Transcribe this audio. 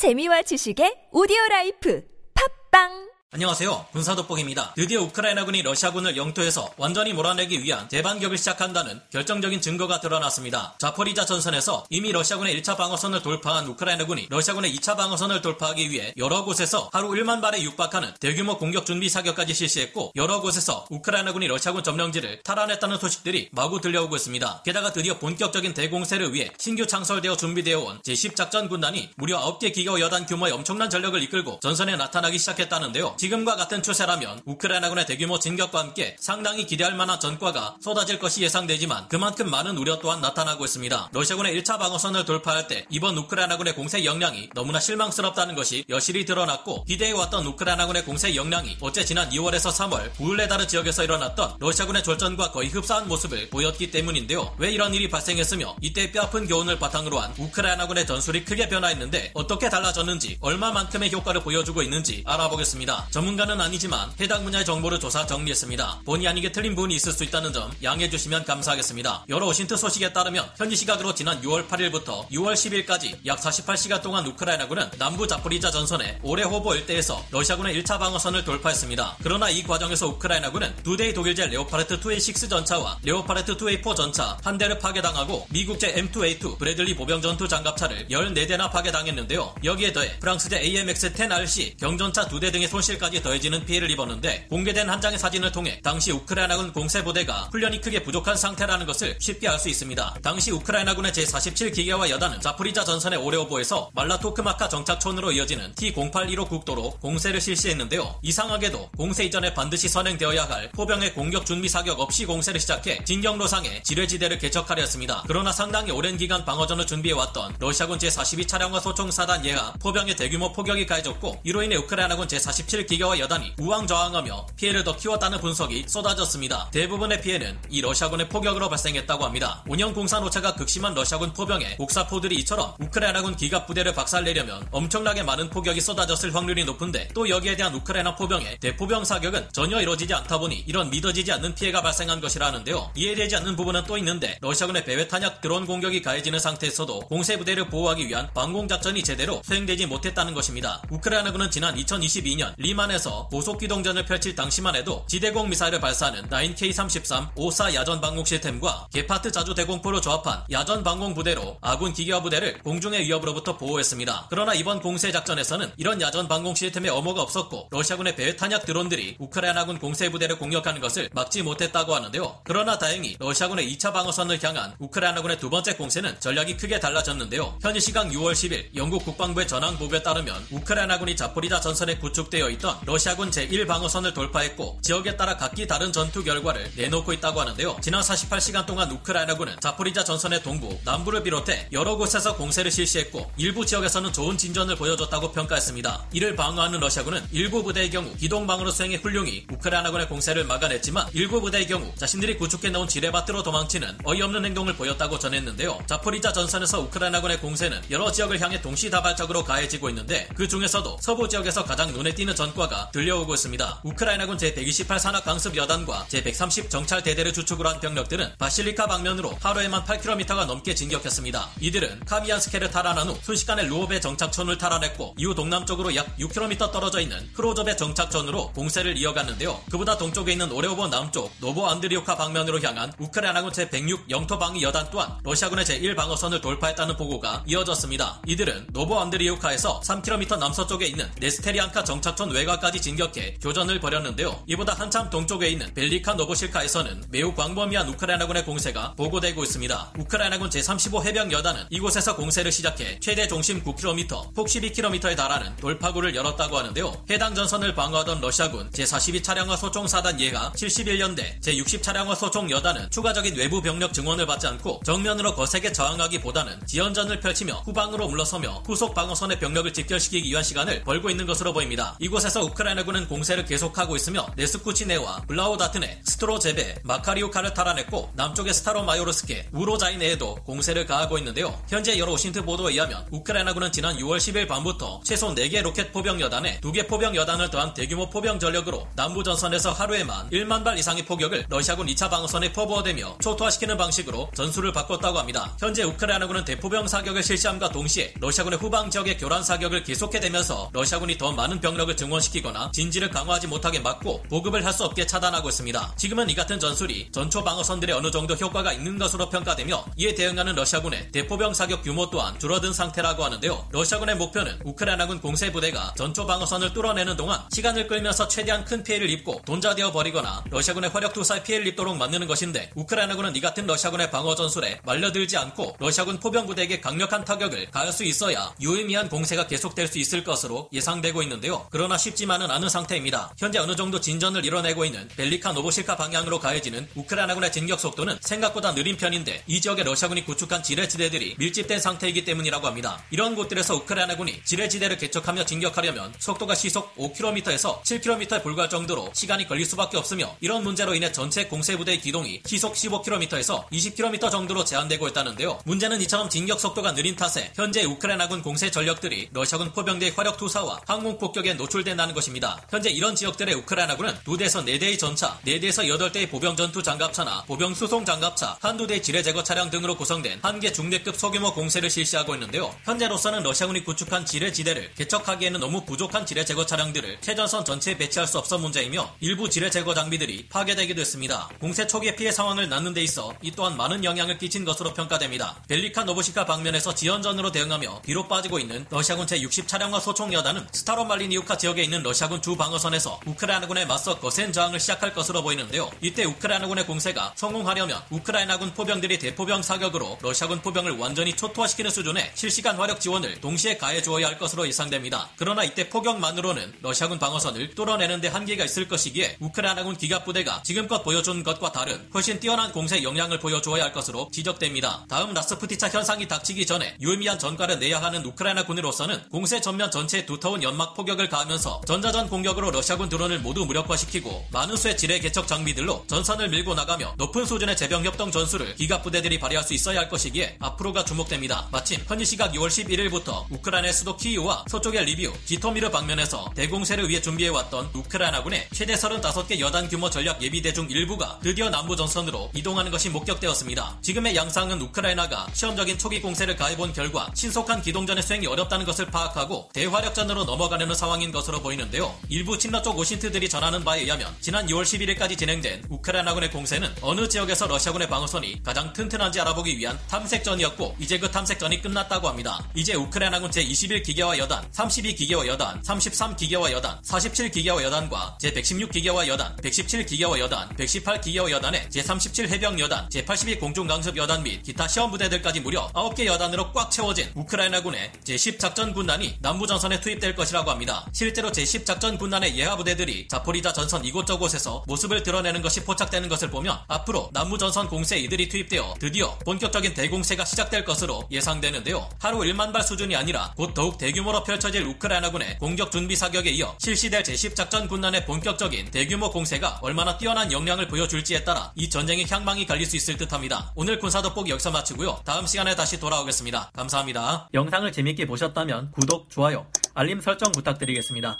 재미와 지식의 오디오 라이프. 팟빵 안녕하세요. 군사돋보기입니다. 드디어 우크라이나군이 러시아군을 영토에서 완전히 몰아내기 위한 대반격을 시작한다는 결정적인 증거가 드러났습니다. 자포리자 전선에서 이미 러시아군의 1차 방어선을 돌파한 우크라이나군이 러시아군의 2차 방어선을 돌파하기 위해 여러 곳에서 하루 1만 발에 육박하는 대규모 공격 준비 사격까지 실시했고 여러 곳에서 우크라이나군이 러시아군 점령지를 탈환했다는 소식들이 마구 들려오고 있습니다. 게다가 드디어 본격적인 대공세를 위해 신규 창설되어 준비되어 온 제10작전 군단이 무려 9개 기갑 여단 규모의 엄청난 전력을 이끌고 전선에 나타나기 시작했다는데요. 지금과 같은 추세라면 우크라이나군의 대규모 진격과 함께 상당히 기대할 만한 전과가 쏟아질 것이 예상되지만 그만큼 많은 우려 또한 나타나고 있습니다. 러시아군의 1차 방어선을 돌파할 때 이번 우크라이나군의 공세 역량이 너무나 실망스럽다는 것이 여실히 드러났고 기대해왔던 우크라이나군의 공세 역량이 어째 지난 2월에서 3월 부울레다르 지역에서 일어났던 러시아군의 졸전과 거의 흡사한 모습을 보였기 때문인데요. 왜 이런 일이 발생했으며 이때 뼈아픈 교훈을 바탕으로 한 우크라이나군의 전술이 크게 변화했는데 어떻게 달라졌는지 얼마만큼의 효과를 보여주고 있는지 알아보겠습니다. 전문가는 아니지만 해당 분야의 정보를 조사 정리했습니다. 본의 아니게 틀린 부분이 있을 수 있다는 점 양해해 주시면 감사하겠습니다. 여러 오신트 소식에 따르면 현지 시각으로 지난 6월 8일부터 6월 10일까지 약 48시간 동안 우크라이나군은 남부 자포리자 전선의 오레 호보 일대에서 러시아군의 1차 방어선을 돌파했습니다. 그러나 이 과정에서 우크라이나군은 두 대의 독일제 레오파르트 2A6 전차와 레오파르트 2A4 전차 한 대를 파괴당하고 미국제 M2A2 브래들리 보병 전투 장갑차를 14대나 파괴당했는데요. 여기에 더해 프랑스제 AMX-10RC 경전차 두 대 등의 손실 까지 더해지는 피해를 입었는데 공개된 한 장의 사진을 통해 당시 우크라이나군 공세부대가 훈련이 크게 부족한 상태라는 것을 쉽게 알 수 있습니다. 당시 우크라이나군의 제47기계화 여단은 자포리자 전선의 오레오보에서 말라토크마카 정착촌으로 이어지는 T081호 국도로 공세를 실시했는데요. 이상하게도 공세 이전에 반드시 선행되어야 할 포병의 공격 준비 사격 없이 공세를 시작해 진격로상의 지뢰지대를 개척하려 했습니다. 그러나 상당히 오랜 기간 방어전을 준비해왔던 러시아군 제42 차량화 소총 사단 예하 포병의 대규모 포격이 가해졌고 이로 인해 우크라이나군 제47 기계화 여단이 우왕좌왕하며 피해를 더 키웠다는 분석이 쏟아졌습니다. 대부분의 피해는 이 러시아군의 포격으로 발생했다고 합니다. 원형 공산 오차가 극심한 러시아군 포병의 곡사포들이 이처럼 우크라이나군 기갑 부대를 박살내려면 엄청나게 많은 포격이 쏟아졌을 확률이 높은데 또 여기에 대한 우크라이나 포병의 대포병 사격은 전혀 이루어지지 않다 보니 이런 믿어지지 않는 피해가 발생한 것이라는데요. 이해되지 않는 부분은 또 있는데 러시아군의 배회 탄약 드론 공격이 가해지는 상태에서도 공세 부대를 보호하기 위한 방공 작전이 제대로 수행되지 못했다는 것입니다. 우크라이나군은 지난 2022년 리만에서 고속기동전을 펼칠 당시만 해도 지대공 미사일을 발사하는 9K-33 오사 야전 방공 시스템과 게파트 자주 대공포를 조합한 야전 방공 부대로 아군 기계화 부대를 공중의 위협으로부터 보호했습니다. 그러나 이번 공세 작전에서는 이런 야전 방공 시스템에 어모가 없었고 러시아군의 배회 탄약 드론들이 우크라이나군 공세 부대를 공격하는 것을 막지 못했다고 하는데요. 그러나 다행히 러시아군의 2차 방어선을 향한 우크라이나군의 두 번째 공세는 전략이 크게 달라졌는데요. 현지 시각 6월 10일 영국 국방부의 전황 보고에 따르면 우크라이나군이 자포리자 전선에 구축되어 있던 러시아군 제1방어선을 돌파했고 지역에 따라 각기 다른 전투 결과를 내놓고 있다고 하는데요. 지난 48시간 동안 우크라이나군은 자포리자 전선의 동부, 남부를 비롯해 여러 곳에서 공세를 실시했고 일부 지역에서는 좋은 진전을 보여줬다고 평가했습니다. 이를 방어하는 러시아군은 일부 부대의 경우 기동방어로 수행해 훌륭히 우크라이나군의 공세를 막아냈지만 일부 부대의 경우 자신들이 구축해 놓은 지뢰밭으로 도망치는 어이없는 행동을 보였다고 전했는데요. 자포리자 전선에서 우크라이나군의 공세는 여러 지역을 향해 동시다발적으로 가해지고 있는데 그 중에서도 서부 지역에서 가장 눈에 띄는 전과가 들려오고 있습니다. 우크라이나군 제128 산악 강습 여단과 제130 정찰 대대를 주축으로 한 병력들은 바실리카 방면으로 하루에만 8km가 넘게 진격했습니다. 이들은 카미안스케를 탈환한 후 순식간에 루오베 정착촌을 탈환했고 이후 동남쪽으로 약 6km 떨어져 있는 크로조베 정착촌으로 공세를 이어갔는데요. 그보다 동쪽에 있는 오레오보 남쪽 노보 안드리오카 방면으로 향한 우크라이나군 제106 영토방위 여단 또한 러시아군의 제1방어선을 돌파했다는 보고가 이어졌습니다. 이들은 노보 안드리오카에서 3km 남서쪽에 있는 네스테리안카 정착촌 외곽까지 진격해 교전을 벌였는데요. 이보다 한참 동쪽에 있는 벨리카 노보실카에서는 매우 광범위한 우크라이나군의 공세가 보고되고 있습니다. 우크라이나군 제35 해병 여단은 이곳에서 공세를 시작해 최대 종심 9km, 폭 12km에 달하는 돌파구를 열었다고 하는데요. 해당 전선을 방어하던 러시아군 제42 차량화 소총 사단 예하 71연대 제60 차량화 소총 여단은 추가적인 외부 병력 증원을 받지 않고 정면으로 거세게 저항하기보다는 지연전을 펼치며 후방으로 물러서며 후속 방어선의 병력을 집결시키기 위한 시간을 벌고 있는 것으로 보입니다. 이곳 전선에서 우크라이나군은 공세를 계속하고 있으며 네스쿠치네와 블라우다트네, 스트로제베, 마카리우카를 탈환했고 남쪽의 스타로마요르스케, 우로자이네에도 공세를 가하고 있는데요. 현재 여러 OSINT 보도에 의하면 우크라이나군은 지난 6월 10일 밤부터 최소 4개 로켓 포병 여단에 2개 포병 여단을 더한 대규모 포병 전력으로 남부 전선에서 하루에만 1만 발 이상의 포격을 러시아군 2차 방어선에 퍼부어대며 초토화시키는 방식으로 전술을 바꿨다고 합니다. 현재 우크라이나군은 대포병 사격을 실시함과 동시에 러시아군의 후방 지역의 교란 사격을 계속해 대면서 러시아군이 더 많은 병력을 증원시키거나 진지를 강화하지 못하게 막고 보급을 할 수 없게 차단하고 있습니다. 지금은 이 같은 전술이 전초 방어선들의 어느 정도 효과가 있는 것으로 평가되며 이에 대응하는 러시아군의 대포병 사격 규모 또한 줄어든 상태라고 하는데요. 러시아군의 목표는 우크라이나군 공세 부대가 전초 방어선을 뚫어내는 동안 시간을 끌면서 최대한 큰 피해를 입고 돈좌되어 버리거나 러시아군의 화력 투사에 피해를 입도록 만드는 것인데 우크라이나군은 이 같은 러시아군의 방어 전술에 말려들지 않고 러시아군 포병 부대에게 강력한 타격을 가할 수 있어야 유의미한 공세가 계속될 수 있을 것으로 예상되고 있는데요. 그러나 쉽지만은 않은 상태입니다. 현재 어느 정도 진전을 이뤄내고 있는 벨리카 노보실카 방향으로 가해지는 우크라이나군의 진격 속도는 생각보다 느린 편인데 이 지역에 러시아군이 구축한 지뢰지대들이 밀집된 상태이기 때문이라고 합니다. 이런 곳들에서 우크라이나군이 지뢰지대를 개척하며 진격하려면 속도가 시속 5km에서 7km에 불과할 정도로 시간이 걸릴 수밖에 없으며 이런 문제로 인해 전체 공세부대의 기동이 시속 15km에서 20km 정도로 제한되고 있다는데요. 문제는 이처럼 진격 속도가 느린 탓에 현재 우크라이나군 공세 전력들이 러시아군 포병대의 화력 투사와 항공 폭격에 노출된 다는 것입니다. 현재 이런 지역들의 우크라이나군은 2대에서 4대의 전차, 4대에서 8대의 보병 전투 장갑차나 보병 수송 장갑차, 한두 대의 지뢰 제거 차량 등으로 구성된 한 개 중대급 소규모 공세를 실시하고 있는데요. 현재로서는 러시아군이 구축한 지뢰 지대를 개척하기에는 너무 부족한 지뢰 제거 차량들을 최전선 전체에 배치할 수 없어 문제이며 일부 지뢰 제거 장비들이 파괴되기도 했습니다. 공세 초기의 피해 상황을 낳는 데 있어 이 또한 많은 영향을 끼친 것으로 평가됩니다. 벨리카 노보시카 방면에서 지연전으로 대응하며 뒤로 빠지고 있는 러시아군 제60 차량화 소총 여단은 스타로말리니우카 지역에 있는 러시아군 주 방어선에서 우크라이나군에 맞서 거센 저항을 시작할 것으로 보이는데요. 이때 우크라이나군의 공세가 성공하려면 우크라이나군 포병들이 대포병 사격으로 러시아군 포병을 완전히 초토화시키는 수준의 실시간 화력 지원을 동시에 가해 주어야 할 것으로 예상됩니다. 그러나 이때 포격만으로는 러시아군 방어선을 뚫어내는 데 한계가 있을 것이기에 우크라이나군 기갑 부대가 지금껏 보여준 것과 다른 훨씬 뛰어난 공세 역량을 보여주어야 할 것으로 지적됩니다. 다음 라스푸티차 현상이 닥치기 전에 유의미한 전과를 내야 하는 우크라이나 군으로서는 공세 전면 전체에 두터운 연막 포격을 가하면서 전자전 공격으로 러시아군 드론을 모두 무력화시키고 많은 수의 지뢰 개척 장비들로 전선을 밀고 나가며 높은 수준의 제병 협동 전술을 기갑 부대들이 발휘할 수 있어야 할 것이기에 앞으로가 주목됩니다. 마침 현지 시각 6월 11일부터 우크라이나 수도 키이우와 서쪽의 리비우, 지토미르 방면에서 대공세를 위해 준비해왔던 우크라이나군의 최대 35개 여단 규모 전략 예비대 중 일부가 드디어 남부 전선으로 이동하는 것이 목격되었습니다. 지금의 양상은 우크라이나가 시험적인 초기 공세를 가해본 결과 신속한 기동전의 수행이 어렵다는 것을 파악하고 대화력전으로 넘어가려는 상황인 것으로 보이는데요. 일부 친러 쪽 오신트들이 전하는 바에 의하면 지난 6월 11일까지 진행된 우크라이나군의 공세는 어느 지역에서 러시아군의 방어선이 가장 튼튼한지 알아보기 위한 탐색전이었고 이제 그 탐색전이 끝났다고 합니다. 이제 우크라이나군 제21 기계화 여단, 32 기계화 여단, 33 기계화 여단, 47 기계화 여단과 제116 기계화 여단, 117 기계화 여단, 118 기계화 여단의 제37 해병 여단, 제82 공중 강습 여단 및 기타 시험 부대들까지 무려 9개 여단으로 꽉 채워진 우크라이나군의 제10 작전 군단이 남부 전선에 투입될 것이라고 합니다. 실제로 제10작전 군단의 예하 부대들이 자포리자 전선 이곳저곳에서 모습을 드러내는 것이 포착되는 것을 보면 앞으로 남부 전선 공세에 이들이 투입되어 드디어 본격적인 대공세가 시작될 것으로 예상되는데요. 하루 1만 발 수준이 아니라 곧 더욱 대규모로 펼쳐질 우크라이나군의 공격 준비 사격에 이어 실시될 제10작전 군단의 본격적인 대규모 공세가 얼마나 뛰어난 역량을 보여줄지에 따라 이 전쟁의 향방이 갈릴 수 있을 듯합니다. 오늘 군사 돋보기 여기서 마치고요. 다음 시간에 다시 돌아오겠습니다. 감사합니다. 영상을 재밌게 보셨다면 구독, 좋아요, 알림 설정 부탁드리겠습니다.